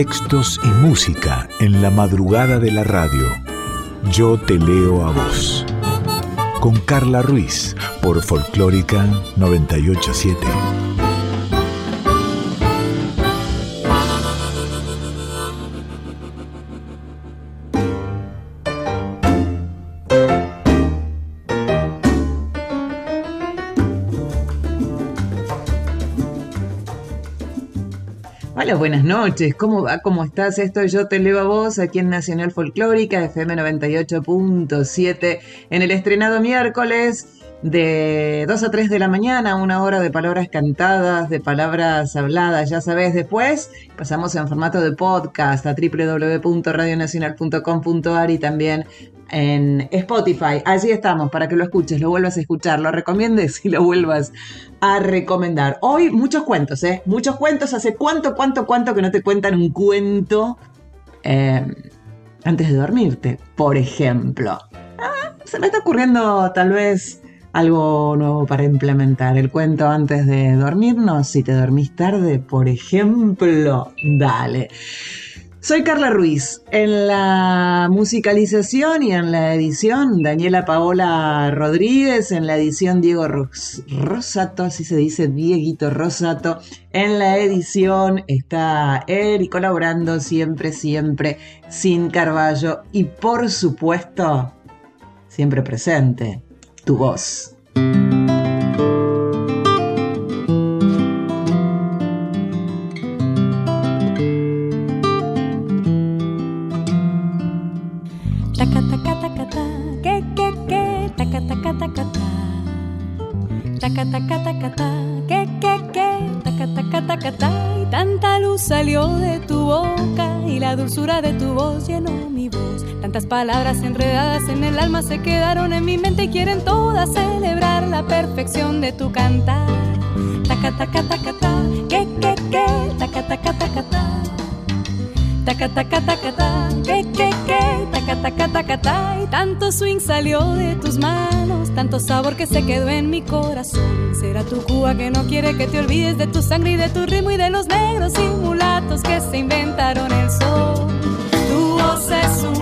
Textos y música en la madrugada de la radio. Yo te leo a vos. Con Carla Ruiz por Folclórica 987. Buenas noches. ¿Cómo va? ¿Cómo estás? Esto Yo Te Leo a Vos aquí en Nacional Folclórica, FM 98.7, en el estrenado miércoles de 2 a 3 de la mañana, una hora de palabras cantadas, de palabras habladas, ya sabes. Después pasamos en formato de podcast a www.radionacional.com.ar y también en Spotify. Allí estamos para que lo escuches, lo vuelvas a escuchar, lo recomiendes y lo vuelvas a recomendar. Hoy muchos cuentos, ¿eh? Muchos cuentos. ¿Hace cuánto, cuánto, cuánto que no te cuentan un cuento eh, antes de dormirte? Por ejemplo. Ah, se me está ocurriendo tal vez algo nuevo para implementar. El cuento antes de dormirnos, si te dormís tarde, por ejemplo. Dale. Soy Carla Ruiz. En la musicalización y en la edición, Daniela Paola Rodríguez. En la edición, Diego Rosato, así se dice, Dieguito Rosato. En la edición está y colaborando siempre, siempre, sin Carballo. Y por supuesto, siempre presente, tu voz. que, que, que, y tanta luz salió de tu boca y la dulzura de tu voz llenó mi voz. Tantas palabras enredadas en el alma se quedaron en mi mente y quieren todas celebrar la perfección de tu cantar. Taca, taca, taca, ta, que, que, taca, taca, taca, ta. Taca, taca, taca, ta, taca, taca, taca, ta. Y tanto swing salió de tus manos, tanto sabor que se quedó en mi corazón. Será tu Cuba que no quiere que te olvides de tu sangre y de tu ritmo y de los negros y mulatos que se inventaron el sol.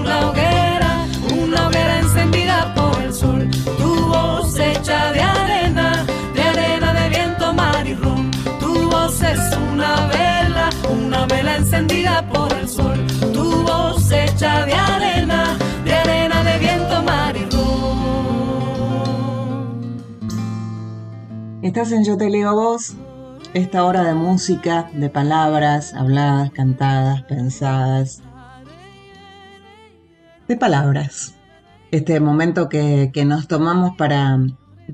Una hoguera, una hoguera encendida por el sol. Tu voz hecha de arena, de arena de viento, mar y rum. Tu voz es una vela, una vela encendida por el sol. Tu voz hecha de arena, de arena de viento, mar y rum. Estás en Yo te leo vos, esta hora de música, de palabras habladas, cantadas, pensadas. De palabras. Este momento que, nos tomamos para,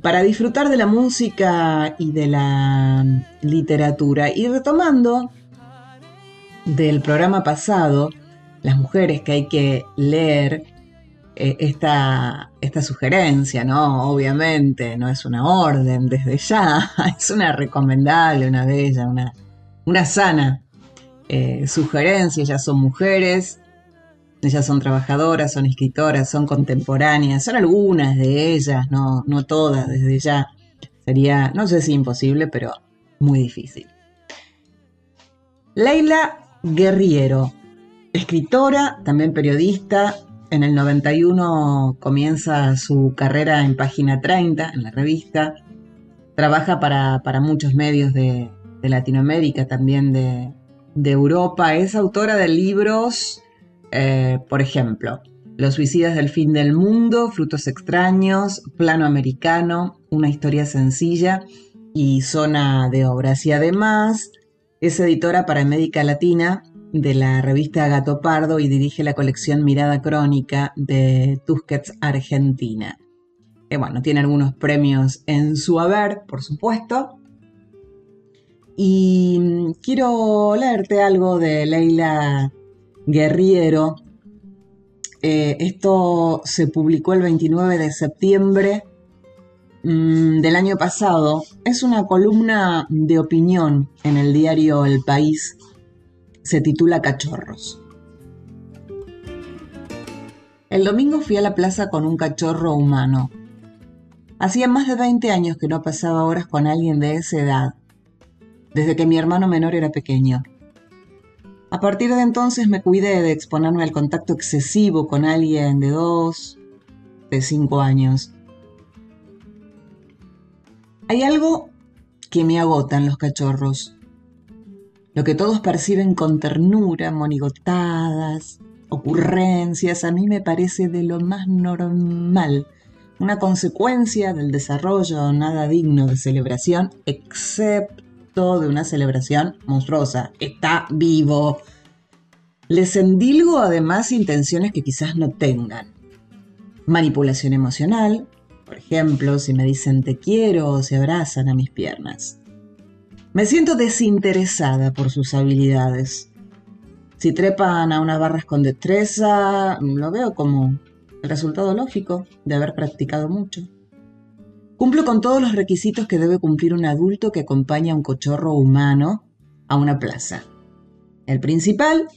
para disfrutar de la música y de la literatura. Y retomando del programa pasado, las mujeres que hay que leer, eh, esta, esta sugerencia, ¿no? Obviamente, no es una orden desde ya, es una recomendable, una bella, una, una sana eh, sugerencia. Ellas son mujeres, ellas son trabajadoras, son escritoras, son contemporáneas, son algunas de ellas, no, no todas desde ya. Sería, no sé si imposible, pero muy difícil. Leila Guerriero, escritora, también periodista, en el 91 comienza su carrera en Página 30, en la revista. Trabaja para, muchos medios de, Latinoamérica, también de, Europa. Es autora de libros, eh, por ejemplo, Los suicidas del fin del mundo, Frutos extraños, Plano americano, Una historia sencilla y Zona de obras. Y además es editora para América Latina de la revista Gato Pardo y dirige la colección Mirada Crónica de Tusquets Argentina. Que bueno, tiene algunos premios en su haber, por supuesto. Y quiero leerte algo de Leila Guerriero. Eh, esto se publicó el 29 de septiembre mm, del año pasado. Es una columna de opinión en el diario El País se titula Cachorros. El domingo fui a la plaza con un cachorro humano. Hacía más de 20 años que no pasaba horas con alguien de esa edad, desde que mi hermano menor era pequeño. A partir de entonces me cuidé de exponerme al contacto excesivo con alguien de dos, de cinco años. Hay algo que me agota en los cachorros. Lo que todos perciben con ternura, monigotadas, ocurrencias, a mí me parece de lo más normal, una consecuencia del desarrollo nada digno de celebración, excepto de una celebración monstruosa. Está vivo. Les endilgo además intenciones que quizás no tengan. Manipulación emocional, por ejemplo, si me dicen te quiero o se abrazan a mis piernas. Me siento desinteresada por sus habilidades. Si trepan a unas barras con destreza, lo veo como el resultado lógico de haber practicado mucho. Cumplo con todos los requisitos que debe cumplir un adulto que acompaña a un cochorro humano a una plaza. El principal,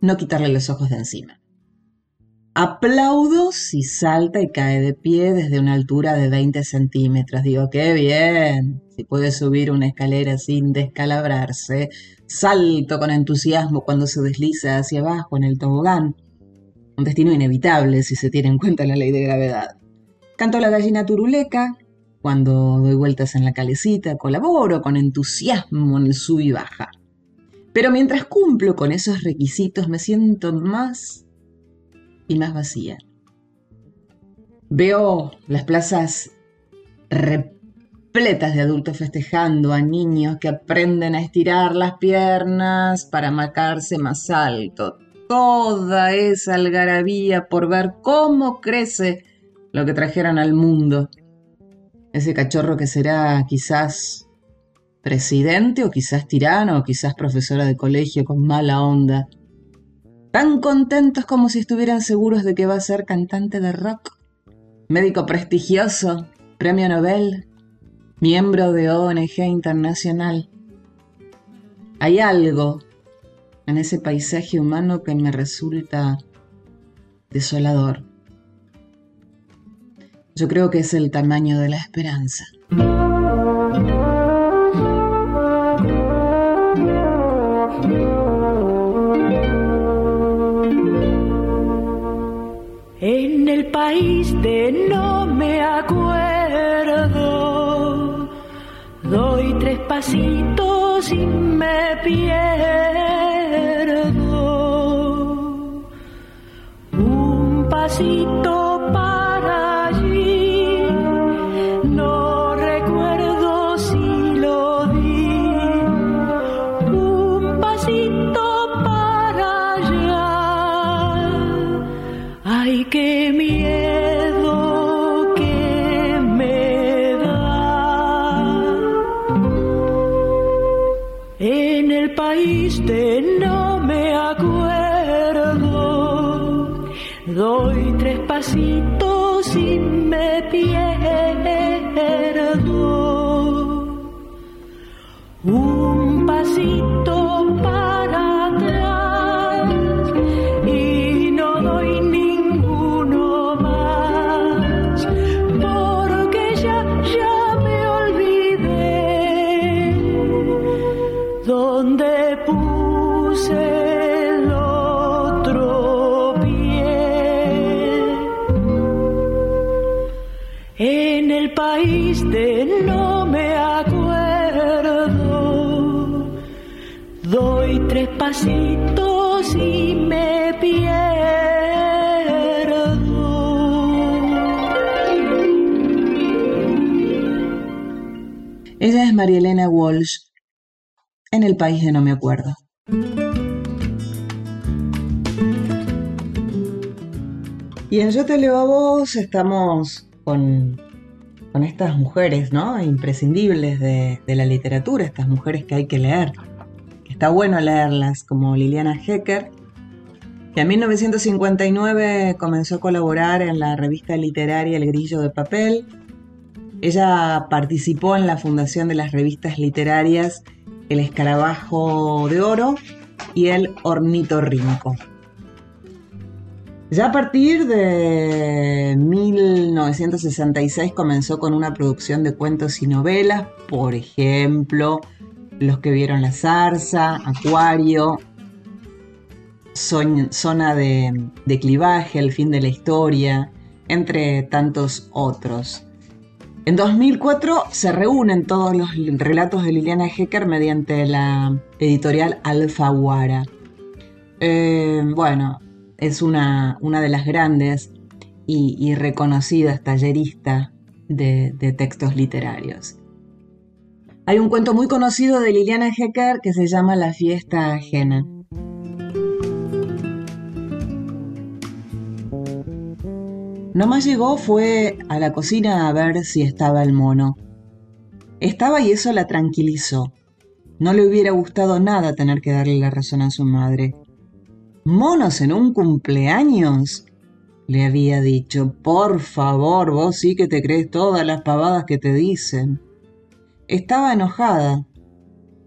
no quitarle los ojos de encima. Aplaudo si salta y cae de pie desde una altura de 20 centímetros. Digo, qué bien. Si puede subir una escalera sin descalabrarse. Salto con entusiasmo cuando se desliza hacia abajo en el tobogán. Un destino inevitable si se tiene en cuenta la ley de gravedad. Canto la gallina turuleca. Cuando doy vueltas en la calecita, colaboro con entusiasmo en el sub y baja. Pero mientras cumplo con esos requisitos me siento más y más vacía. Veo las plazas repletas de adultos festejando a niños que aprenden a estirar las piernas para marcarse más alto. Toda esa algarabía por ver cómo crece lo que trajeron al mundo. Ese cachorro que será quizás presidente o quizás tirano o quizás profesora de colegio con mala onda tan contentos como si estuvieran seguros de que va a ser cantante de rock, médico prestigioso, premio Nobel, miembro de ONG internacional. Hay algo en ese paisaje humano que me resulta desolador. Yo creo que es el tamaño de la esperanza. país de no me acuerdo. Doy tres pasitos y me pierdo. Y me pierdo. Ella es María Elena Walsh, en el país de no me acuerdo. Y en Yo te leo a vos estamos con, estas mujeres, ¿no? Imprescindibles de, de la literatura, estas mujeres que hay que leer está bueno leerlas, como Liliana Hecker, que en 1959 comenzó a colaborar en la revista literaria El Grillo de Papel. Ella participó en la fundación de las revistas literarias El Escarabajo de Oro y El Ornitorrinco. Ya a partir de 1966 comenzó con una producción de cuentos y novelas, por ejemplo, los que vieron la zarza, Acuario, zona de, clivaje, el fin de la historia, entre tantos otros. En 2004 se reúnen todos los relatos de Liliana Hecker mediante la editorial Alfaguara. Eh, bueno, es una, una, de las grandes y, reconocidas talleristas de, de textos literarios. Hay un cuento muy conocido de Liliana Hecker que se llama La fiesta ajena. Nomás llegó fue a la cocina a ver si estaba el mono. Estaba y eso la tranquilizó. No le hubiera gustado nada tener que darle la razón a su madre. ¿Monos en un cumpleaños? Le había dicho, por favor, vos sí que te crees todas las pavadas que te dicen. Estaba enojada,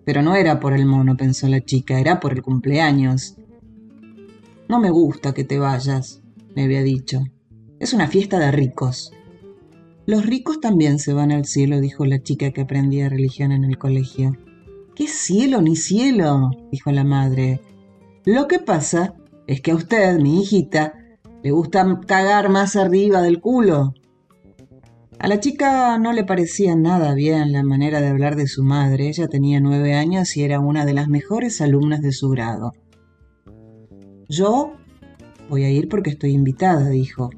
pero no era por el mono, pensó la chica, era por el cumpleaños. No me gusta que te vayas, le había dicho. Es una fiesta de ricos. Los ricos también se van al cielo, dijo la chica que aprendía religión en el colegio. ¿Qué cielo ni cielo? dijo la madre. Lo que pasa es que a usted, mi hijita, le gusta cagar más arriba del culo. A la chica no le parecía nada bien la manera de hablar de su madre. Ella tenía nueve años y era una de las mejores alumnas de su grado. Yo voy a ir porque estoy invitada, dijo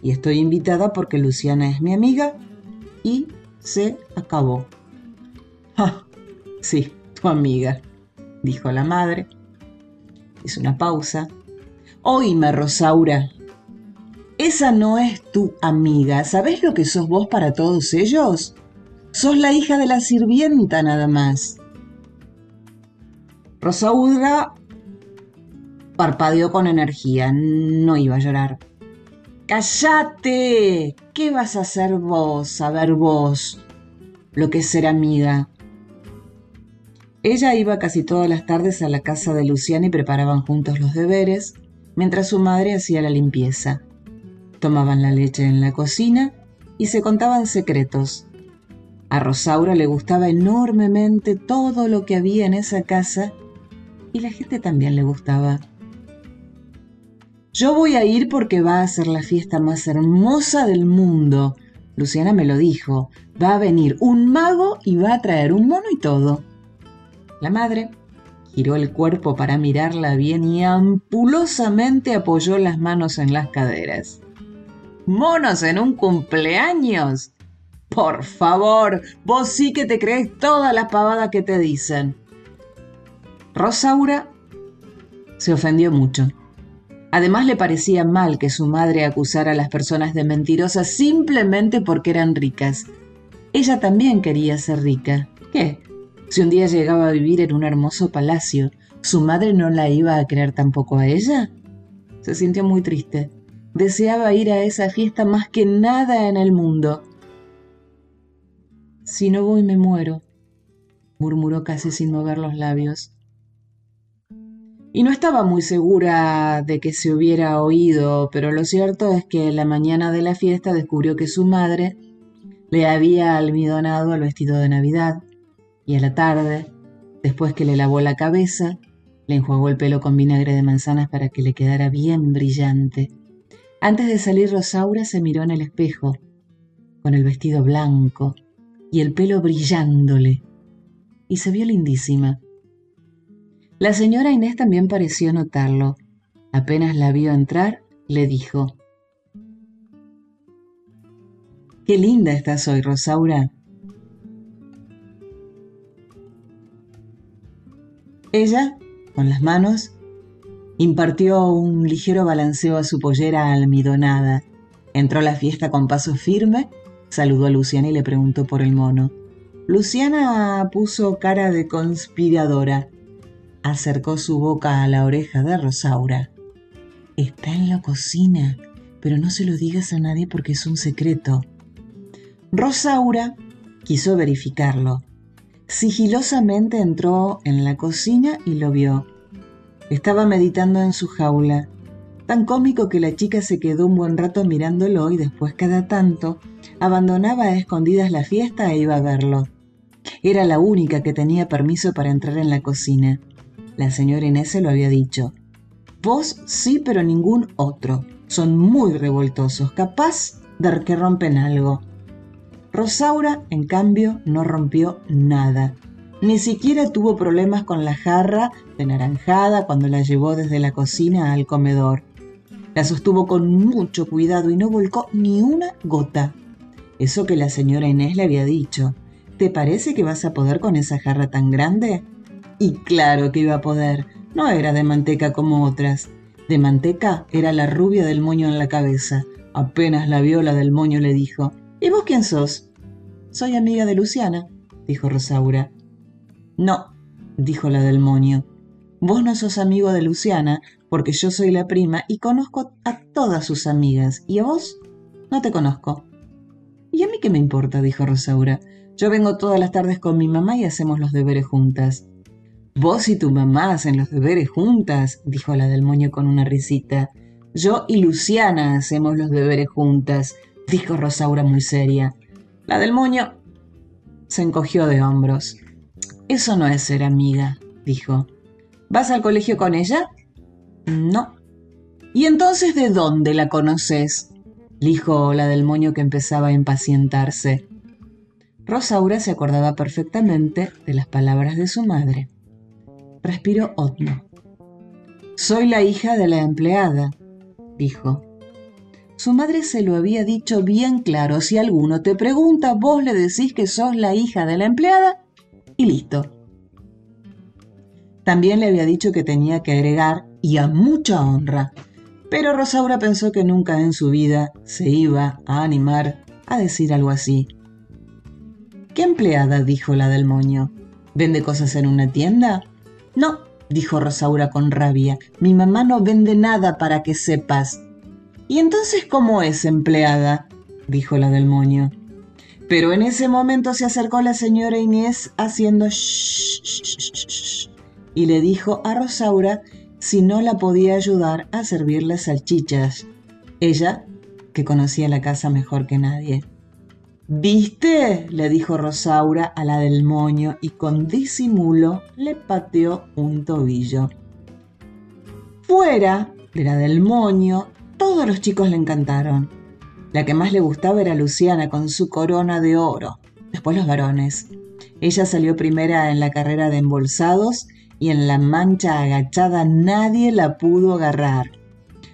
y estoy invitada porque Luciana es mi amiga y se acabó. Ah, sí, tu amiga, dijo la madre. Hizo una pausa. Oíme, Rosaura. Esa no es tu amiga. ¿Sabes lo que sos vos para todos ellos? Sos la hija de la sirvienta nada más. Rosaura parpadeó con energía. No iba a llorar. ¡Cállate! ¿Qué vas a hacer vos, a ver vos, lo que es ser amiga? Ella iba casi todas las tardes a la casa de Luciana y preparaban juntos los deberes, mientras su madre hacía la limpieza. Tomaban la leche en la cocina y se contaban secretos. A Rosaura le gustaba enormemente todo lo que había en esa casa y la gente también le gustaba. Yo voy a ir porque va a ser la fiesta más hermosa del mundo. Luciana me lo dijo. Va a venir un mago y va a traer un mono y todo. La madre giró el cuerpo para mirarla bien y ampulosamente apoyó las manos en las caderas. ¿Monos en un cumpleaños? Por favor, vos sí que te crees todas las pavadas que te dicen. Rosaura se ofendió mucho. Además le parecía mal que su madre acusara a las personas de mentirosas simplemente porque eran ricas. Ella también quería ser rica. ¿Qué? Si un día llegaba a vivir en un hermoso palacio, ¿su madre no la iba a creer tampoco a ella? Se sintió muy triste. Deseaba ir a esa fiesta más que nada en el mundo. Si no voy me muero, murmuró casi sin mover los labios y no estaba muy segura de que se hubiera oído, pero lo cierto es que la mañana de la fiesta descubrió que su madre le había almidonado el vestido de Navidad, y a la tarde, después que le lavó la cabeza, le enjuagó el pelo con vinagre de manzanas para que le quedara bien brillante. Antes de salir Rosaura se miró en el espejo, con el vestido blanco y el pelo brillándole, y se vio lindísima. La señora Inés también pareció notarlo. Apenas la vio entrar, le dijo, Qué linda estás hoy, Rosaura. Ella, con las manos, impartió un ligero balanceo a su pollera almidonada. Entró a la fiesta con paso firme, saludó a Luciana y le preguntó por el mono. Luciana puso cara de conspiradora acercó su boca a la oreja de Rosaura. Está en la cocina, pero no se lo digas a nadie porque es un secreto. Rosaura quiso verificarlo. Sigilosamente entró en la cocina y lo vio. Estaba meditando en su jaula, tan cómico que la chica se quedó un buen rato mirándolo y después cada tanto abandonaba a escondidas la fiesta e iba a verlo. Era la única que tenía permiso para entrar en la cocina. La señora Inés se lo había dicho. Vos sí, pero ningún otro. Son muy revoltosos, capaz de que rompen algo. Rosaura, en cambio, no rompió nada. Ni siquiera tuvo problemas con la jarra de naranjada cuando la llevó desde la cocina al comedor. La sostuvo con mucho cuidado y no volcó ni una gota. Eso que la señora Inés le había dicho. ¿Te parece que vas a poder con esa jarra tan grande? Y claro que iba a poder. No era de manteca como otras. De manteca era la rubia del moño en la cabeza. Apenas la vio, la del moño le dijo, ¿Y vos quién sos? Soy amiga de Luciana, dijo Rosaura. No, dijo la del moño. Vos no sos amigo de Luciana, porque yo soy la prima y conozco a todas sus amigas. ¿Y a vos? No te conozco. ¿Y a mí qué me importa? dijo Rosaura. Yo vengo todas las tardes con mi mamá y hacemos los deberes juntas. Vos y tu mamá hacen los deberes juntas, dijo la del moño con una risita. Yo y Luciana hacemos los deberes juntas, dijo Rosaura muy seria. La del moño se encogió de hombros. Eso no es ser amiga, dijo. ¿Vas al colegio con ella? No. ¿Y entonces de dónde la conoces? dijo la del moño que empezaba a impacientarse. Rosaura se acordaba perfectamente de las palabras de su madre respiró Otno. Soy la hija de la empleada, dijo. Su madre se lo había dicho bien claro. Si alguno te pregunta, vos le decís que sos la hija de la empleada y listo. También le había dicho que tenía que agregar y a mucha honra. Pero Rosaura pensó que nunca en su vida se iba a animar a decir algo así. ¿Qué empleada? dijo la del moño. ¿Vende cosas en una tienda? No, dijo Rosaura con rabia, mi mamá no vende nada para que sepas. ¿Y entonces cómo es empleada? dijo la del moño. Pero en ese momento se acercó la señora Inés haciendo shh, y le dijo a Rosaura si no la podía ayudar a servir las salchichas. Ella, que conocía la casa mejor que nadie. ¿Viste? le dijo Rosaura a la del moño y con disimulo le pateó un tobillo. Fuera de la del moño, todos los chicos le encantaron. La que más le gustaba era Luciana con su corona de oro. Después los varones. Ella salió primera en la carrera de embolsados y en la mancha agachada nadie la pudo agarrar.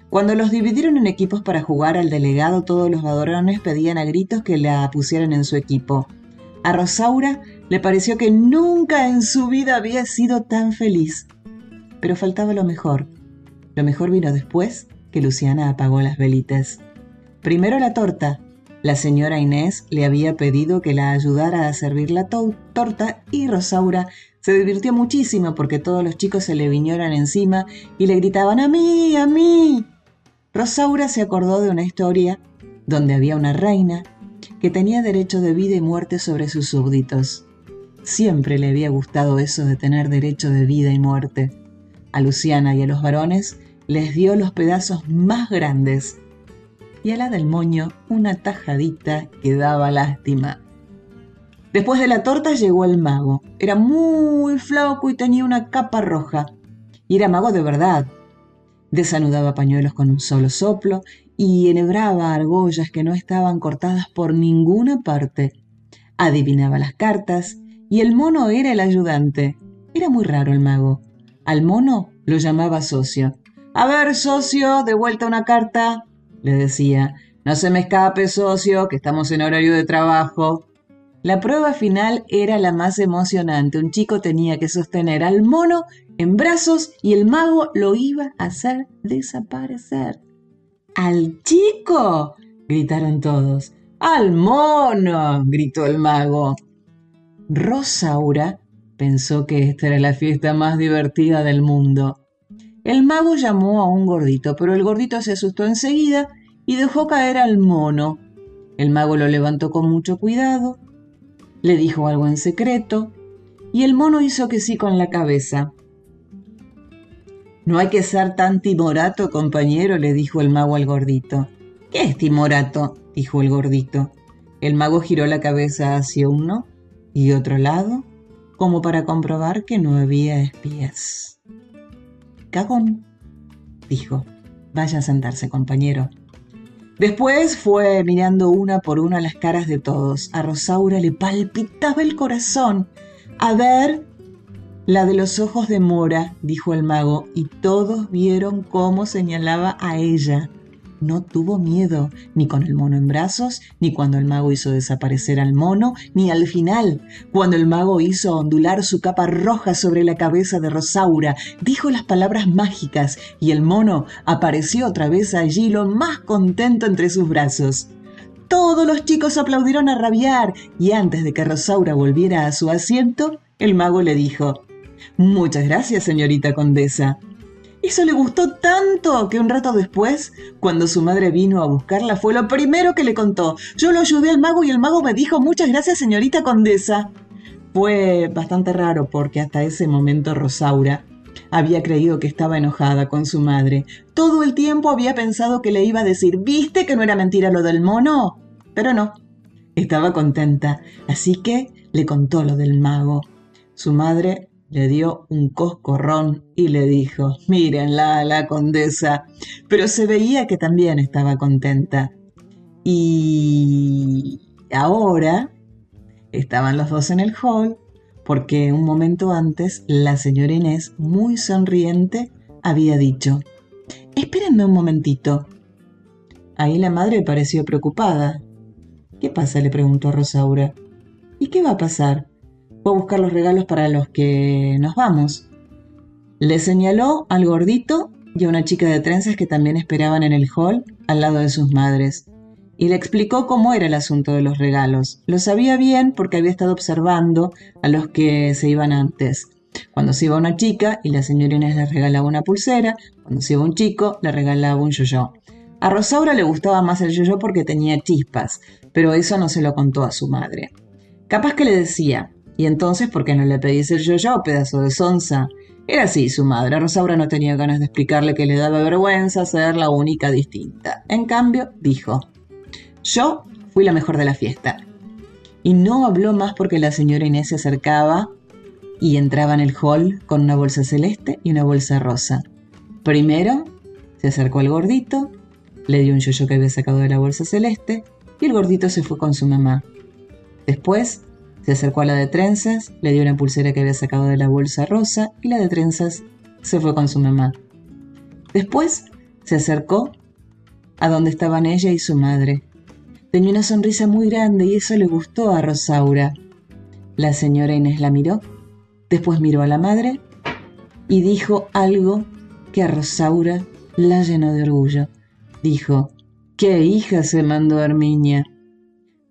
Cuando los dividieron en equipos para jugar al delegado, todos los varones pedían a gritos que la pusieran en su equipo. A Rosaura le pareció que nunca en su vida había sido tan feliz. Pero faltaba lo mejor. Lo mejor vino después que Luciana apagó las velitas. Primero la torta. La señora Inés le había pedido que la ayudara a servir la torta y Rosaura se divirtió muchísimo porque todos los chicos se le vinieron encima y le gritaban a mí, a mí. Rosaura se acordó de una historia donde había una reina que tenía derecho de vida y muerte sobre sus súbditos. Siempre le había gustado eso de tener derecho de vida y muerte. A Luciana y a los varones les dio los pedazos más grandes y a la del moño una tajadita que daba lástima. Después de la torta llegó el mago. Era muy flaco y tenía una capa roja. Y era mago de verdad, Desanudaba pañuelos con un solo soplo y enhebraba argollas que no estaban cortadas por ninguna parte. Adivinaba las cartas y el mono era el ayudante. Era muy raro el mago. Al mono lo llamaba socio. A ver, socio, de vuelta una carta, le decía. No se me escape, socio, que estamos en horario de trabajo. La prueba final era la más emocionante. Un chico tenía que sostener al mono en brazos y el mago lo iba a hacer desaparecer. ¡Al chico! gritaron todos. ¡Al mono! gritó el mago. Rosaura pensó que esta era la fiesta más divertida del mundo. El mago llamó a un gordito, pero el gordito se asustó enseguida y dejó caer al mono. El mago lo levantó con mucho cuidado, le dijo algo en secreto y el mono hizo que sí con la cabeza. No hay que ser tan timorato, compañero, le dijo el mago al gordito. ¿Qué es timorato? dijo el gordito. El mago giró la cabeza hacia uno y otro lado, como para comprobar que no había espías. Cagón, dijo. Vaya a sentarse, compañero. Después fue mirando una por una las caras de todos. A Rosaura le palpitaba el corazón. A ver, la de los ojos de Mora, dijo el mago, y todos vieron cómo señalaba a ella. No tuvo miedo, ni con el mono en brazos, ni cuando el mago hizo desaparecer al mono, ni al final, cuando el mago hizo ondular su capa roja sobre la cabeza de Rosaura, dijo las palabras mágicas y el mono apareció otra vez allí lo más contento entre sus brazos. Todos los chicos aplaudieron a rabiar y antes de que Rosaura volviera a su asiento, el mago le dijo, Muchas gracias, señorita condesa. Eso le gustó tanto que un rato después, cuando su madre vino a buscarla, fue lo primero que le contó. Yo lo ayudé al mago y el mago me dijo muchas gracias señorita condesa. Fue bastante raro porque hasta ese momento Rosaura había creído que estaba enojada con su madre. Todo el tiempo había pensado que le iba a decir, ¿viste que no era mentira lo del mono? Pero no, estaba contenta, así que le contó lo del mago. Su madre le dio un coscorrón y le dijo, mírenla, la condesa, pero se veía que también estaba contenta. Y ahora estaban los dos en el hall porque un momento antes la señora Inés, muy sonriente, había dicho, espérenme un momentito. Ahí la madre pareció preocupada. ¿Qué pasa? le preguntó a Rosaura. ¿Y qué va a pasar? Voy a buscar los regalos para los que nos vamos. Le señaló al gordito y a una chica de trenzas que también esperaban en el hall al lado de sus madres. Y le explicó cómo era el asunto de los regalos. Lo sabía bien porque había estado observando a los que se iban antes. Cuando se iba una chica y la señora Inés le regalaba una pulsera, cuando se iba un chico le regalaba un yo-yo. A Rosaura le gustaba más el yo-yo porque tenía chispas, pero eso no se lo contó a su madre. Capaz que le decía, y entonces, ¿por qué no le pedís el yo-yo, pedazo de sonza? Era así su madre. Rosaura no tenía ganas de explicarle que le daba vergüenza ser la única distinta. En cambio, dijo, yo fui la mejor de la fiesta. Y no habló más porque la señora Inés se acercaba y entraba en el hall con una bolsa celeste y una bolsa rosa. Primero se acercó al gordito, le dio un yo-yo que había sacado de la bolsa celeste y el gordito se fue con su mamá. Después se acercó a la de trenzas, le dio una pulsera que había sacado de la bolsa rosa y la de trenzas se fue con su mamá. Después se acercó a donde estaban ella y su madre. Tenía una sonrisa muy grande y eso le gustó a Rosaura. La señora Inés la miró, después miró a la madre y dijo algo que a Rosaura la llenó de orgullo. Dijo, ¡qué hija se mandó Herminia!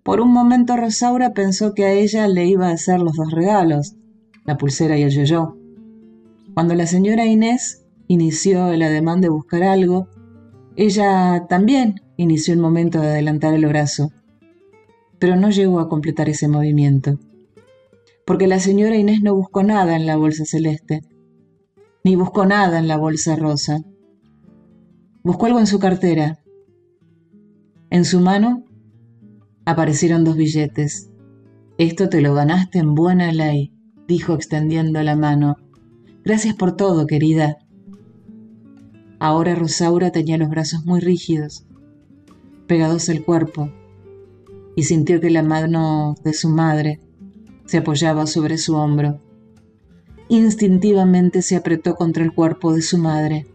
Por un momento Rosaura pensó que a ella le iba a hacer los dos regalos, la pulsera y el yo-yo. Cuando la señora Inés inició el ademán de buscar algo, ella también inició el momento de adelantar el brazo, pero no llegó a completar ese movimiento, porque la señora Inés no buscó nada en la bolsa celeste, ni buscó nada en la bolsa rosa. Buscó algo en su cartera. En su mano Aparecieron dos billetes. Esto te lo ganaste en buena ley, dijo extendiendo la mano. Gracias por todo, querida. Ahora Rosaura tenía los brazos muy rígidos, pegados al cuerpo, y sintió que la mano de su madre se apoyaba sobre su hombro. Instintivamente se apretó contra el cuerpo de su madre.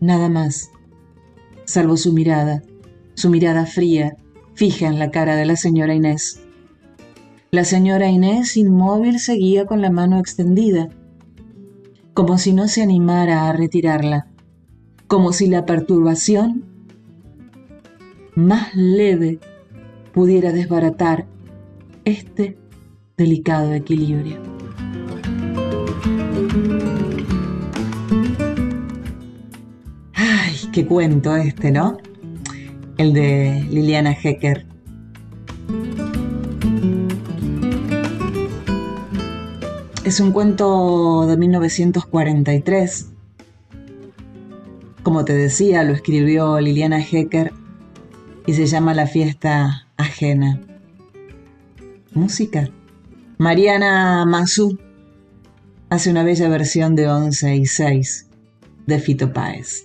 Nada más, salvo su mirada, su mirada fría fija en la cara de la señora Inés. La señora Inés inmóvil seguía con la mano extendida, como si no se animara a retirarla, como si la perturbación más leve pudiera desbaratar este delicado equilibrio. Ay, qué cuento este, ¿no? El de Liliana Hecker. Es un cuento de 1943. Como te decía, lo escribió Liliana Hecker y se llama La fiesta ajena. Música. Mariana Mazú hace una bella versión de 11 y 6 de Fito Páez.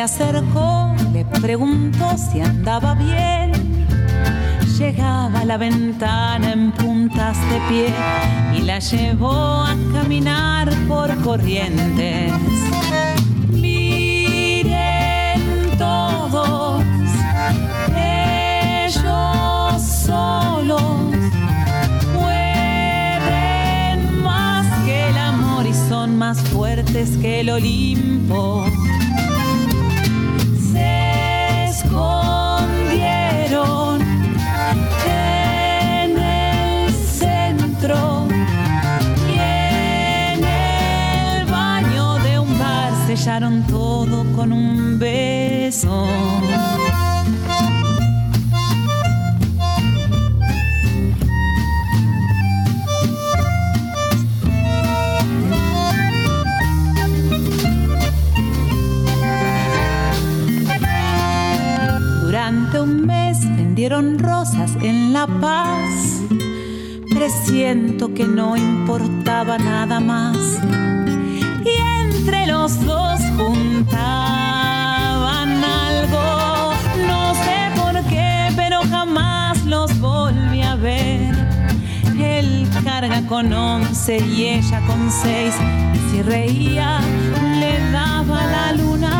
Acercó, le preguntó si andaba bien. Llegaba a la ventana en puntas de pie y la llevó a caminar por corrientes todos, ellos solos pueden más que el amor y son más fuertes que el Olimpo. Sellaron todo con un beso. Durante un mes vendieron rosas en La Paz. Presiento que no importaba nada más. Y entre los dos juntar carga con once y ella con seis. Si reía, le daba la luna.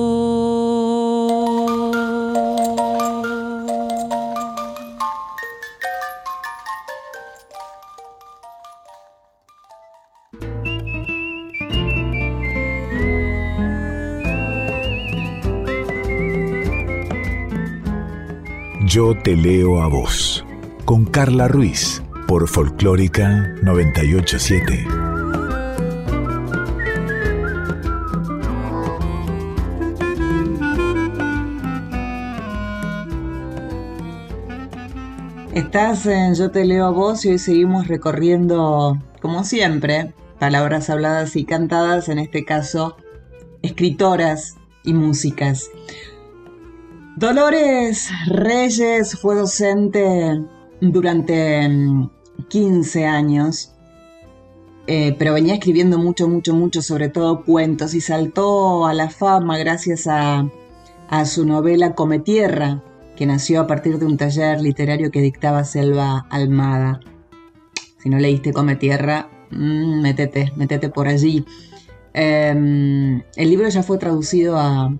Yo te leo a vos, con Carla Ruiz por Folclórica 987. Estás en Yo te leo a vos y hoy seguimos recorriendo, como siempre, palabras habladas y cantadas, en este caso, escritoras y músicas. Dolores Reyes fue docente durante mm, 15 años, eh, pero venía escribiendo mucho, mucho, mucho, sobre todo cuentos, y saltó a la fama gracias a, su novela Come Tierra, que nació a partir de un taller literario que dictaba Selva Almada. Si no leíste Come Tierra, metete, metete por allí. Em, el libro ya fue traducido a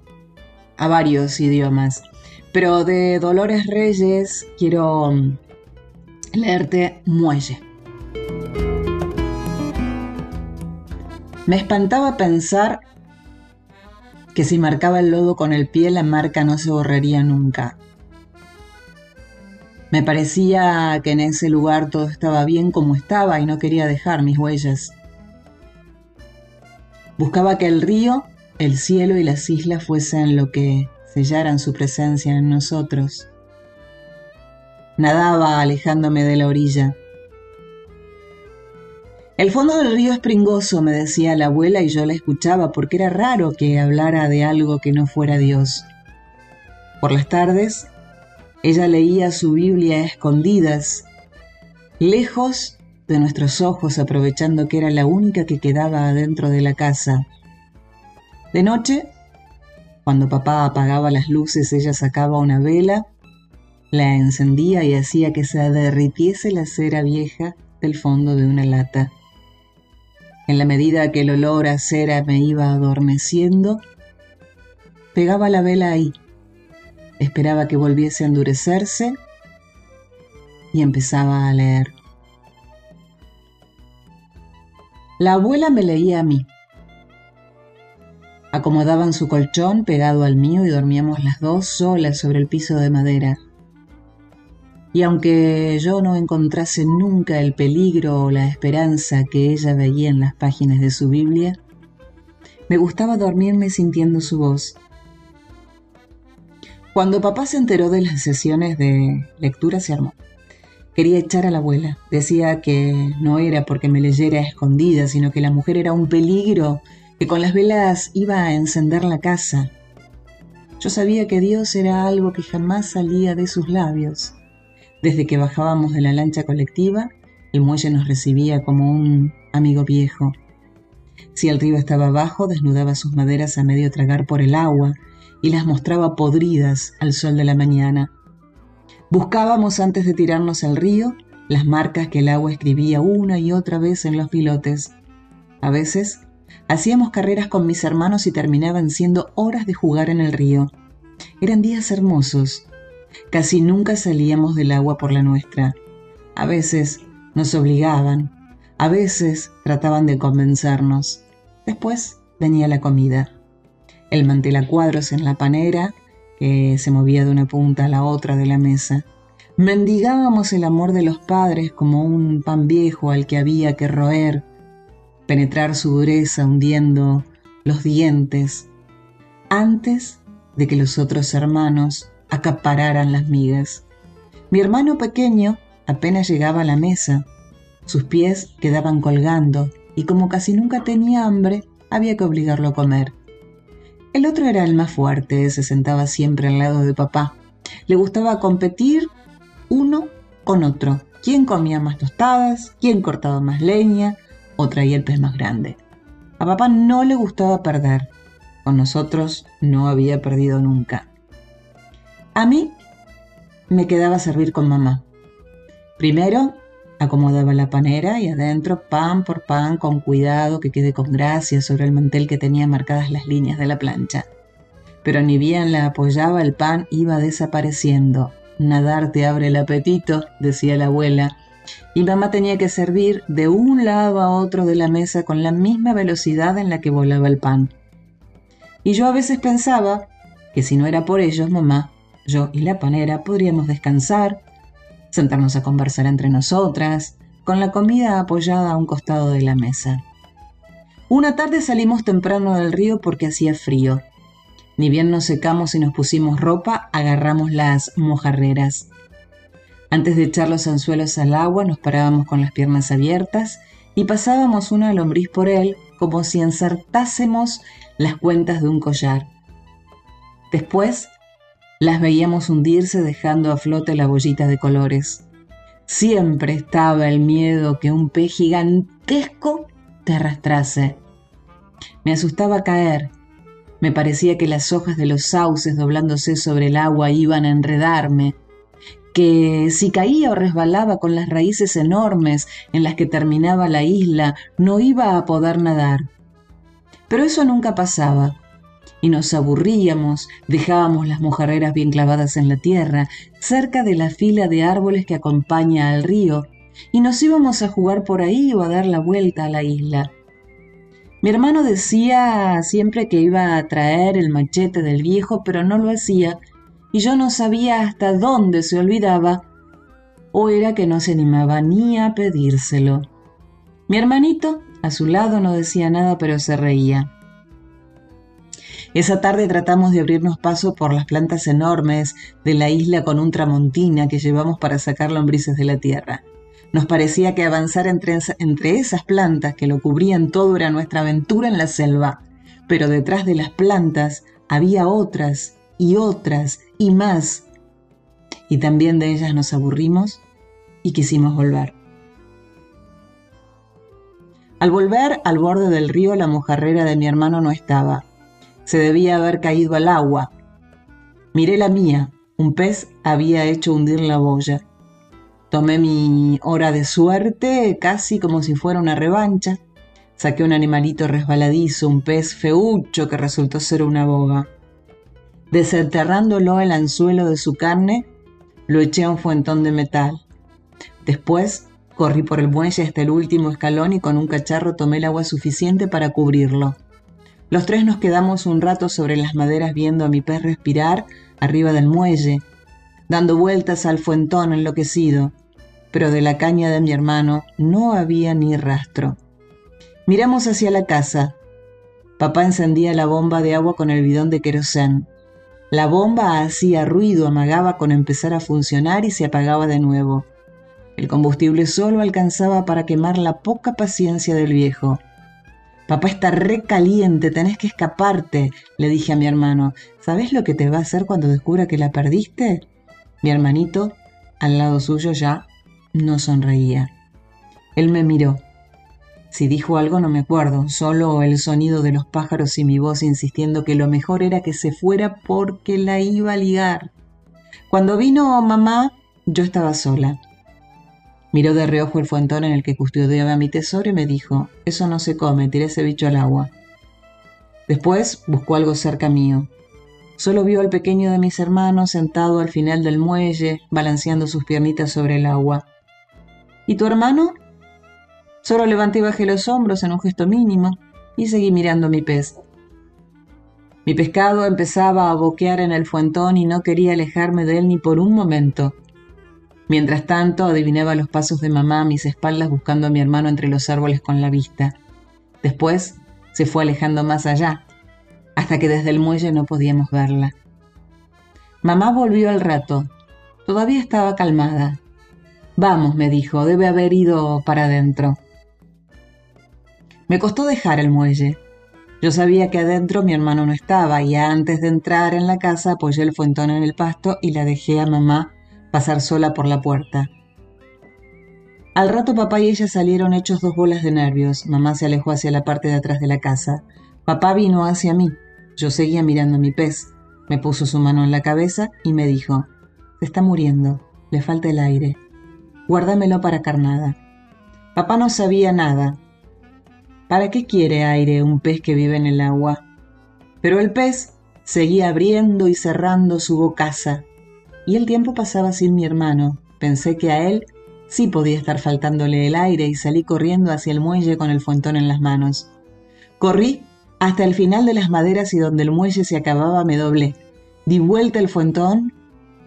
varios idiomas, pero de Dolores Reyes quiero leerte Muelle. Me espantaba pensar que si marcaba el lodo con el pie la marca no se borraría nunca. Me parecía que en ese lugar todo estaba bien como estaba y no quería dejar mis huellas. Buscaba que el río, el cielo y las islas fuesen lo que sellaran su presencia en nosotros. Nadaba alejándome de la orilla. El fondo del río es pringoso, me decía la abuela y yo la escuchaba porque era raro que hablara de algo que no fuera Dios. Por las tardes, ella leía su Biblia a escondidas, lejos de nuestros ojos, aprovechando que era la única que quedaba adentro de la casa. De noche, cuando papá apagaba las luces, ella sacaba una vela la encendía y hacía que se derritiese la cera vieja del fondo de una lata. En la medida que el olor a cera me iba adormeciendo, pegaba la vela ahí, esperaba que volviese a endurecerse y empezaba a leer. La abuela me leía a mí. Acomodaban su colchón pegado al mío y dormíamos las dos solas sobre el piso de madera. Y aunque yo no encontrase nunca el peligro o la esperanza que ella veía en las páginas de su Biblia, me gustaba dormirme sintiendo su voz. Cuando papá se enteró de las sesiones de lectura se armó. Quería echar a la abuela. Decía que no era porque me leyera escondida, sino que la mujer era un peligro, que con las velas iba a encender la casa. Yo sabía que Dios era algo que jamás salía de sus labios. Desde que bajábamos de la lancha colectiva, el muelle nos recibía como un amigo viejo. Si el río estaba abajo, desnudaba sus maderas a medio tragar por el agua y las mostraba podridas al sol de la mañana. Buscábamos antes de tirarnos al río las marcas que el agua escribía una y otra vez en los pilotes. A veces hacíamos carreras con mis hermanos y terminaban siendo horas de jugar en el río. Eran días hermosos. Casi nunca salíamos del agua por la nuestra. A veces nos obligaban, a veces trataban de convencernos. Después venía la comida. El mantel a cuadros en la panera que se movía de una punta a la otra de la mesa. Mendigábamos el amor de los padres como un pan viejo al que había que roer, penetrar su dureza hundiendo los dientes, antes de que los otros hermanos acapararan las migas. Mi hermano pequeño apenas llegaba a la mesa, sus pies quedaban colgando y como casi nunca tenía hambre, había que obligarlo a comer. El otro era el más fuerte, se sentaba siempre al lado de papá. Le gustaba competir uno con otro. ¿Quién comía más tostadas? ¿Quién cortaba más leña? ¿O traía el pez más grande? A papá no le gustaba perder. Con nosotros no había perdido nunca. A mí me quedaba servir con mamá. Primero Acomodaba la panera y adentro, pan por pan, con cuidado que quede con gracia sobre el mantel que tenía marcadas las líneas de la plancha. Pero ni bien la apoyaba, el pan iba desapareciendo. Nadar te abre el apetito, decía la abuela, y mamá tenía que servir de un lado a otro de la mesa con la misma velocidad en la que volaba el pan. Y yo a veces pensaba que si no era por ellos, mamá, yo y la panera podríamos descansar, sentarnos a conversar entre nosotras, con la comida apoyada a un costado de la mesa. Una tarde salimos temprano del río porque hacía frío. Ni bien nos secamos y nos pusimos ropa, agarramos las mojarreras. Antes de echar los anzuelos al agua, nos parábamos con las piernas abiertas y pasábamos una lombriz por él como si ensartásemos las cuentas de un collar. Después las veíamos hundirse dejando a flote la bollita de colores. Siempre estaba el miedo que un pez gigantesco te arrastrase. Me asustaba caer. Me parecía que las hojas de los sauces doblándose sobre el agua iban a enredarme, que si caía o resbalaba con las raíces enormes en las que terminaba la isla, no iba a poder nadar. Pero eso nunca pasaba y nos aburríamos, dejábamos las mojarreras bien clavadas en la tierra, cerca de la fila de árboles que acompaña al río, y nos íbamos a jugar por ahí o a dar la vuelta a la isla. Mi hermano decía siempre que iba a traer el machete del viejo, pero no lo hacía, y yo no sabía hasta dónde se olvidaba, o era que no se animaba ni a pedírselo. Mi hermanito, a su lado, no decía nada, pero se reía. Esa tarde tratamos de abrirnos paso por las plantas enormes de la isla con un tramontina que llevamos para sacar lombrices de la tierra. Nos parecía que avanzar entre, entre esas plantas que lo cubrían todo era nuestra aventura en la selva, pero detrás de las plantas había otras y otras y más. Y también de ellas nos aburrimos y quisimos volver. Al volver al borde del río la mojarrera de mi hermano no estaba se debía haber caído al agua. Miré la mía, un pez había hecho hundir la boya. Tomé mi hora de suerte casi como si fuera una revancha. Saqué un animalito resbaladizo, un pez feucho que resultó ser una boga. Desenterrándolo el anzuelo de su carne, lo eché a un fuentón de metal. Después corrí por el muelle hasta el último escalón y con un cacharro tomé el agua suficiente para cubrirlo. Los tres nos quedamos un rato sobre las maderas viendo a mi pez respirar arriba del muelle, dando vueltas al fuentón enloquecido, pero de la caña de mi hermano no había ni rastro. Miramos hacia la casa. Papá encendía la bomba de agua con el bidón de querosén. La bomba hacía ruido, amagaba con empezar a funcionar y se apagaba de nuevo. El combustible solo alcanzaba para quemar la poca paciencia del viejo. Papá está recaliente, tenés que escaparte, le dije a mi hermano. ¿Sabes lo que te va a hacer cuando descubra que la perdiste? Mi hermanito, al lado suyo ya, no sonreía. Él me miró. Si dijo algo no me acuerdo, solo el sonido de los pájaros y mi voz insistiendo que lo mejor era que se fuera porque la iba a ligar. Cuando vino mamá, yo estaba sola. Miró de reojo el fuentón en el que custodiaba mi tesoro y me dijo, eso no se come, tiré ese bicho al agua. Después buscó algo cerca mío. Solo vio al pequeño de mis hermanos sentado al final del muelle, balanceando sus piernitas sobre el agua. ¿Y tu hermano? Solo levanté y bajé los hombros en un gesto mínimo y seguí mirando mi pez. Mi pescado empezaba a boquear en el fuentón y no quería alejarme de él ni por un momento. Mientras tanto, adivinaba los pasos de mamá a mis espaldas buscando a mi hermano entre los árboles con la vista. Después se fue alejando más allá, hasta que desde el muelle no podíamos verla. Mamá volvió al rato. Todavía estaba calmada. Vamos, me dijo, debe haber ido para adentro. Me costó dejar el muelle. Yo sabía que adentro mi hermano no estaba y antes de entrar en la casa apoyé el fuentón en el pasto y la dejé a mamá pasar sola por la puerta. Al rato papá y ella salieron hechos dos bolas de nervios. Mamá se alejó hacia la parte de atrás de la casa. Papá vino hacia mí. Yo seguía mirando a mi pez. Me puso su mano en la cabeza y me dijo, se está muriendo, le falta el aire. Guárdamelo para carnada. Papá no sabía nada. ¿Para qué quiere aire un pez que vive en el agua? Pero el pez seguía abriendo y cerrando su bocaza y el tiempo pasaba sin mi hermano. Pensé que a él sí podía estar faltándole el aire y salí corriendo hacia el muelle con el fuentón en las manos. Corrí hasta el final de las maderas y donde el muelle se acababa me doblé. Di vuelta el fuentón,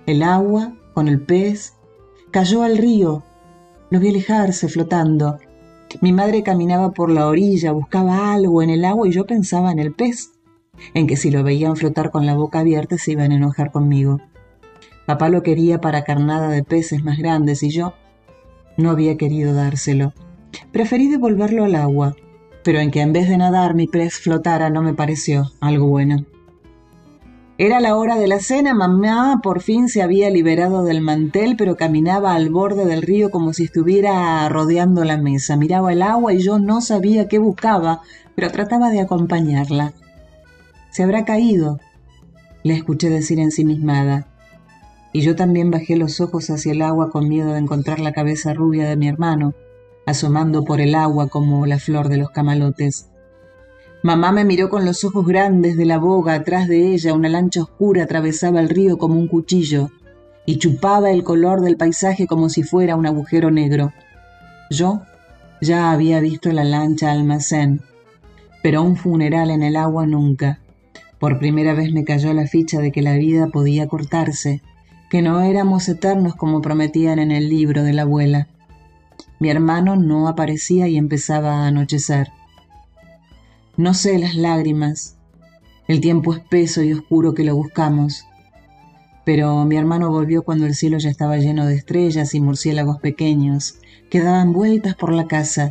el agua, con el pez. Cayó al río. Lo vi alejarse flotando. Mi madre caminaba por la orilla, buscaba algo en el agua y yo pensaba en el pez, en que si lo veían flotar con la boca abierta se iban a enojar conmigo. Papá lo quería para carnada de peces más grandes y yo no había querido dárselo. Preferí devolverlo al agua, pero en que en vez de nadar mi pez flotara no me pareció algo bueno. Era la hora de la cena, mamá por fin se había liberado del mantel, pero caminaba al borde del río como si estuviera rodeando la mesa. Miraba el agua y yo no sabía qué buscaba, pero trataba de acompañarla. Se habrá caído, le escuché decir ensimismada y yo también bajé los ojos hacia el agua con miedo de encontrar la cabeza rubia de mi hermano, asomando por el agua como la flor de los camalotes. Mamá me miró con los ojos grandes de la boga, atrás de ella una lancha oscura atravesaba el río como un cuchillo y chupaba el color del paisaje como si fuera un agujero negro. Yo ya había visto la lancha almacén, pero un funeral en el agua nunca. Por primera vez me cayó la ficha de que la vida podía cortarse que no éramos eternos como prometían en el libro de la abuela. Mi hermano no aparecía y empezaba a anochecer. No sé las lágrimas, el tiempo espeso y oscuro que lo buscamos, pero mi hermano volvió cuando el cielo ya estaba lleno de estrellas y murciélagos pequeños que daban vueltas por la casa.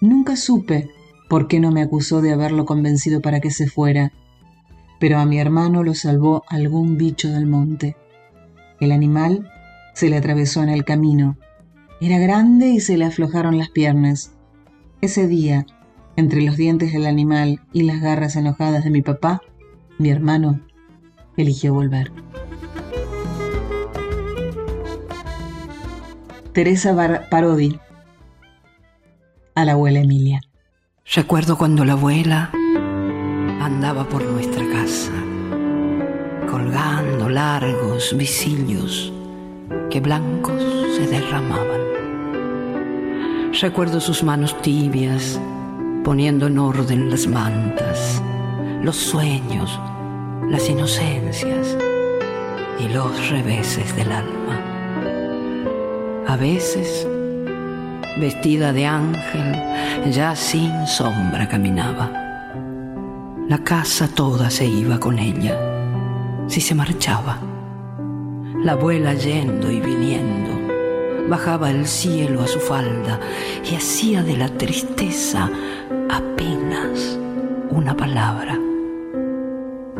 Nunca supe por qué no me acusó de haberlo convencido para que se fuera pero a mi hermano lo salvó algún bicho del monte. El animal se le atravesó en el camino. Era grande y se le aflojaron las piernas. Ese día, entre los dientes del animal y las garras enojadas de mi papá, mi hermano eligió volver. Teresa Parodi a la abuela Emilia. Recuerdo cuando la abuela andaba por nuestra casa, colgando largos visillos que blancos se derramaban. Recuerdo sus manos tibias poniendo en orden las mantas, los sueños, las inocencias y los reveses del alma. A veces, vestida de ángel, ya sin sombra caminaba. La casa toda se iba con ella, si se marchaba. La abuela yendo y viniendo, bajaba el cielo a su falda y hacía de la tristeza apenas una palabra.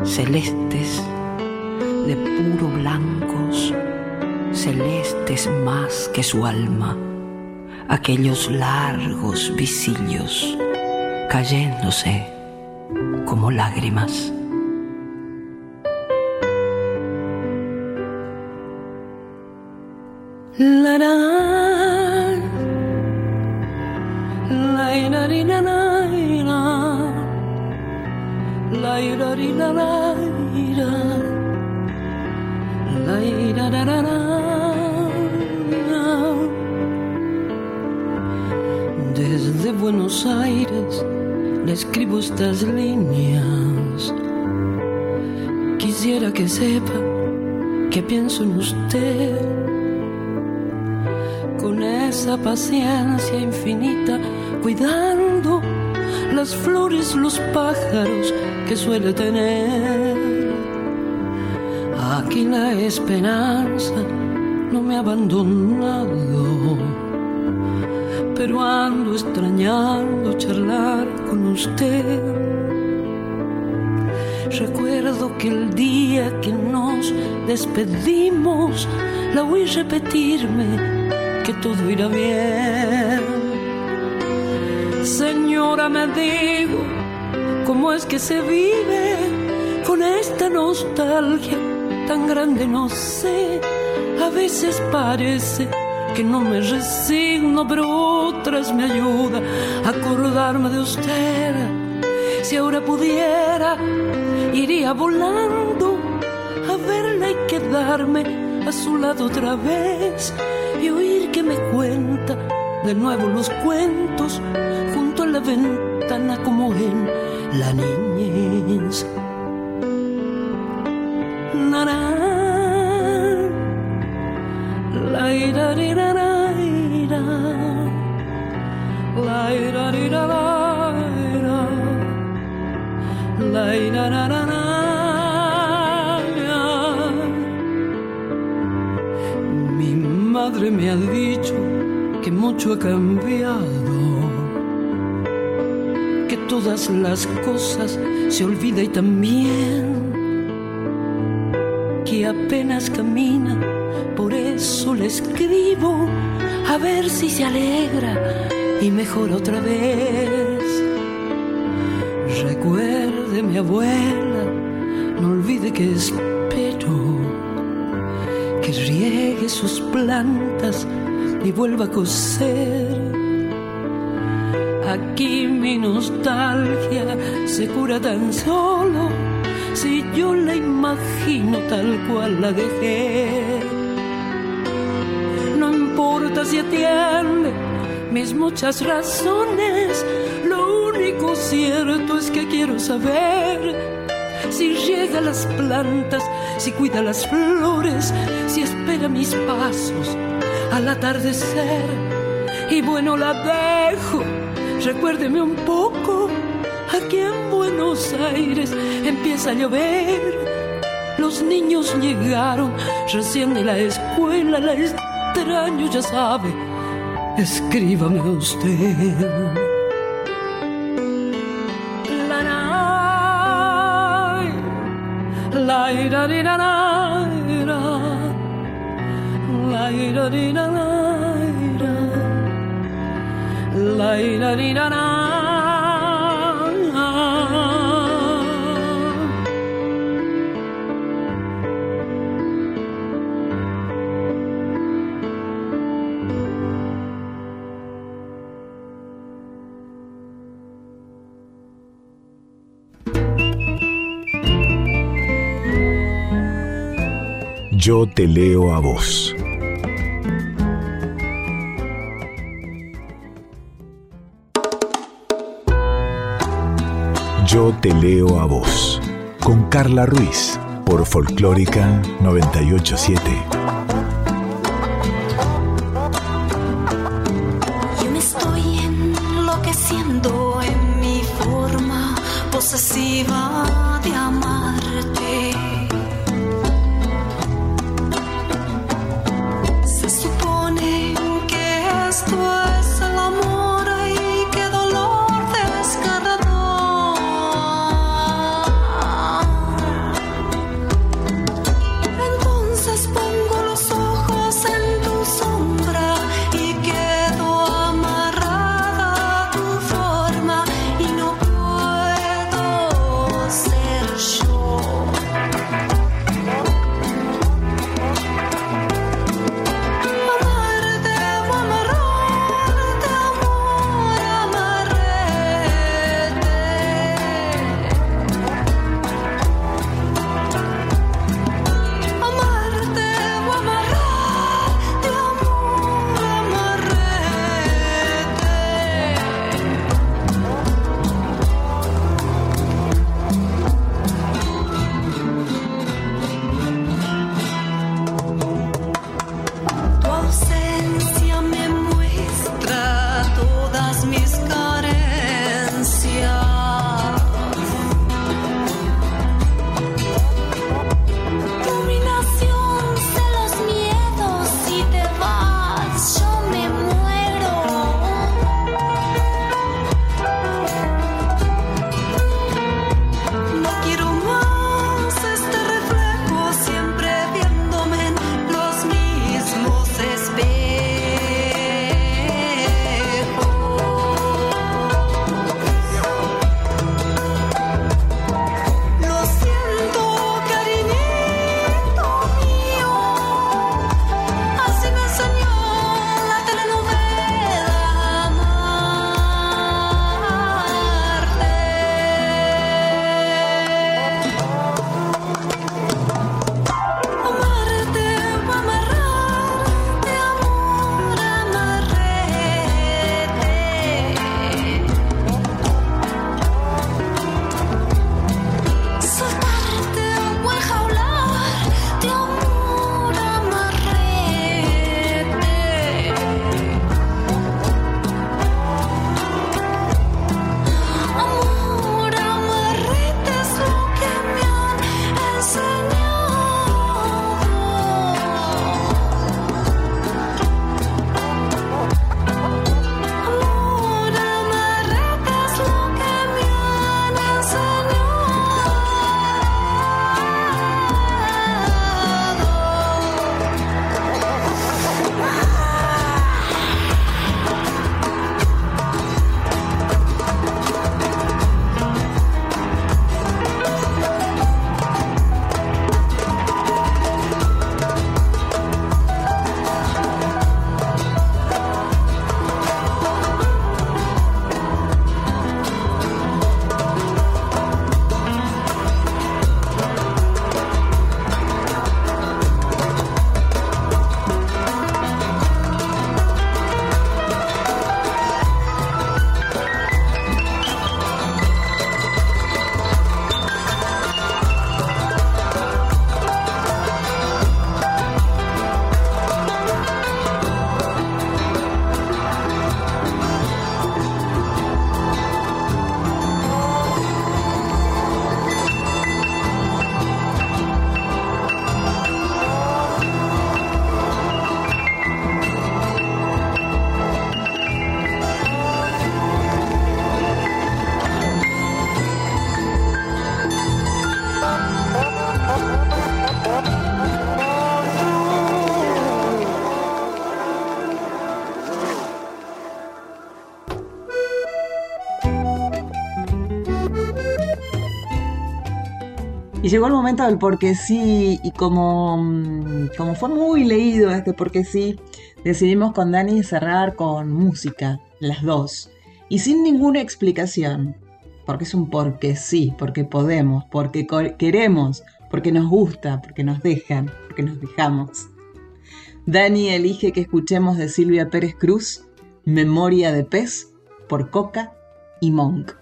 Celestes de puro blancos, celestes más que su alma, aquellos largos visillos cayéndose como lágrimas. La la la la la la Desde Buenos Aires le escribo estas líneas. Quisiera que sepa que pienso en usted esa paciencia infinita, cuidando las flores, los pájaros que suele tener Aquí la esperanza no me ha abandonado, pero ando extrañando charlar con usted. Recuerdo que el día que nos despedimos, la oí repetirme todo irá bien. Señora, me digo, ¿cómo es que se vive con esta nostalgia? tan grande no sé, a veces parece que no me resigno, pero otras me ayuda a acordarme de usted. Si ahora pudiera, iría volando a verla y quedarme a su lado otra vez que me cuenta de nuevo los cuentos junto a la ventana como en la niñez. Mi madre me ha dicho que mucho ha cambiado, que todas las cosas se olvida y también que apenas camina, por eso le escribo a ver si se alegra y mejor otra vez. Recuerde mi abuela, no olvide que espero sus plantas y vuelva a coser. Aquí mi nostalgia se cura tan solo si yo la imagino tal cual la dejé. No importa si atiende mis muchas razones, lo único cierto es que quiero saber si riega las plantas, si cuida las flores, si espera mis pasos al atardecer. Y bueno, la dejo, recuérdeme un poco Aquí en Buenos Aires empieza a llover. Los niños llegaron recién de la escuela, la extraño, ya sabe. Escríbame usted. La Laira di na la laira di na la laira di da laira. Yo te leo a vos. Yo te leo a vos. Con Carla Ruiz por Folclórica 987. llegó el momento del porque sí, y como, mm, como fue muy leído este porque sí, decidimos con Dani cerrar con música, las dos, y sin ninguna explicación, porque es un porque sí, porque podemos, porque queremos, porque nos gusta, porque nos dejan, porque nos dejamos. Dani elige que escuchemos de Silvia Pérez Cruz, Memoria de Pez, por Coca y Monk.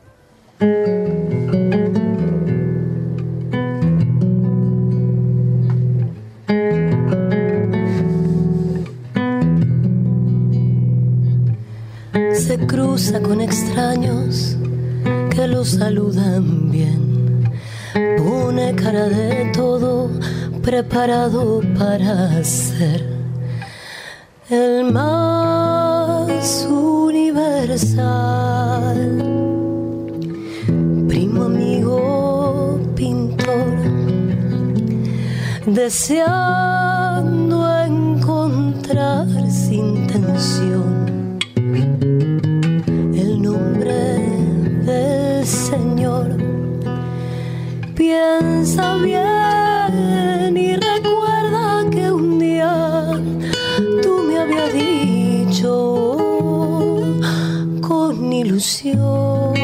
Cruza con extraños que lo saludan bien. Pone cara de todo preparado para ser el más universal. Primo amigo pintor, deseando encontrar sin tensión del Señor. Piensa bien y recuerda que un día tú me habías dicho con ilusión,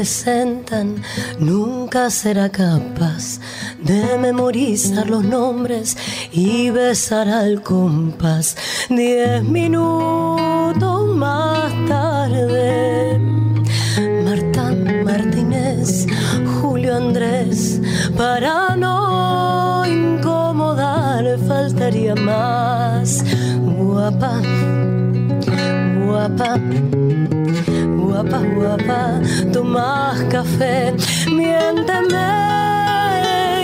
presentan, nunca será capaz de memorizar los nombres y besar al compás. Diez minutos más tarde, Marta Martínez, Julio Andrés, para no incomodar faltaría más. Guapa, guapa guapa, guapa, tomas café, miénteme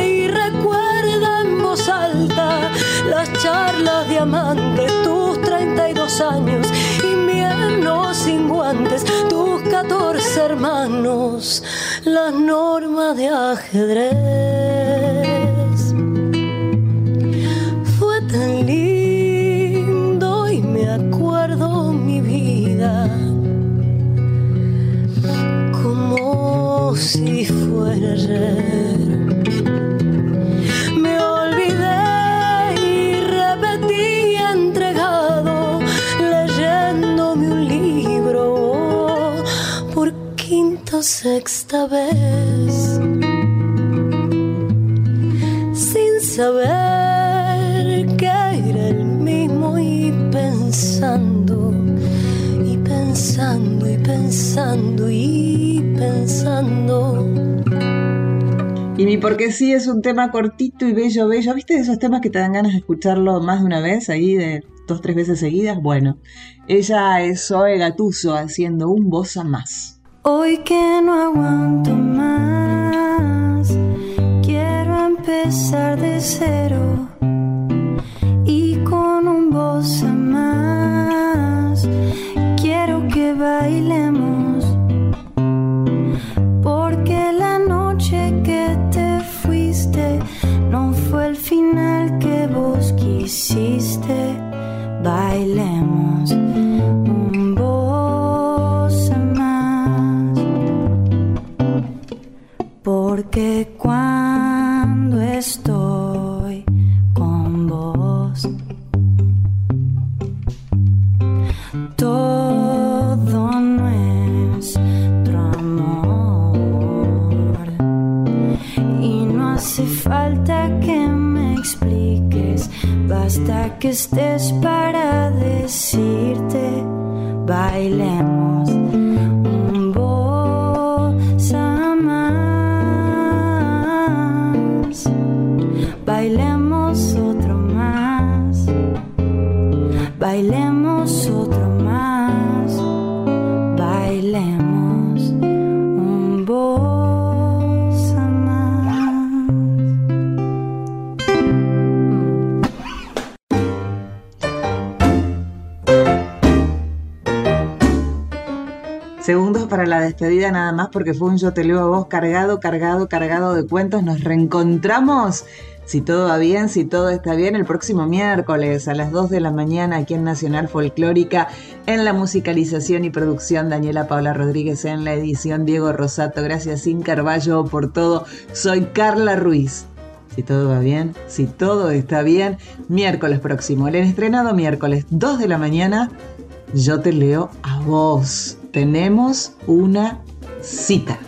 y recuerda en voz alta las charlas de amantes, tus 32 años, invierno sin guantes, tus 14 hermanos, las normas de ajedrez. Me olvidé y repetí entregado, leyéndome un libro por quinta o sexta vez. Sin saber Y mi porque sí es un tema cortito y bello, bello. ¿Viste de esos temas que te dan ganas de escucharlo más de una vez, ahí de dos, tres veces seguidas? Bueno, ella es Zoe Gatuso haciendo un bossa más. Hoy que no aguanto más, quiero empezar de cero y con un voz a más. Quiero que bailemos, el final que vos quisiste. Bailemos un voz más. Porque que estés para despedida nada más porque fue un yo te leo a vos cargado, cargado, cargado de cuentos. Nos reencontramos, si todo va bien, si todo está bien, el próximo miércoles a las 2 de la mañana aquí en Nacional Folclórica, en la musicalización y producción Daniela Paula Rodríguez, en la edición Diego Rosato. Gracias Sin Carballo por todo. Soy Carla Ruiz. Si todo va bien, si todo está bien, miércoles próximo, el estrenado miércoles 2 de la mañana, yo te leo a vos. Tenemos una cita.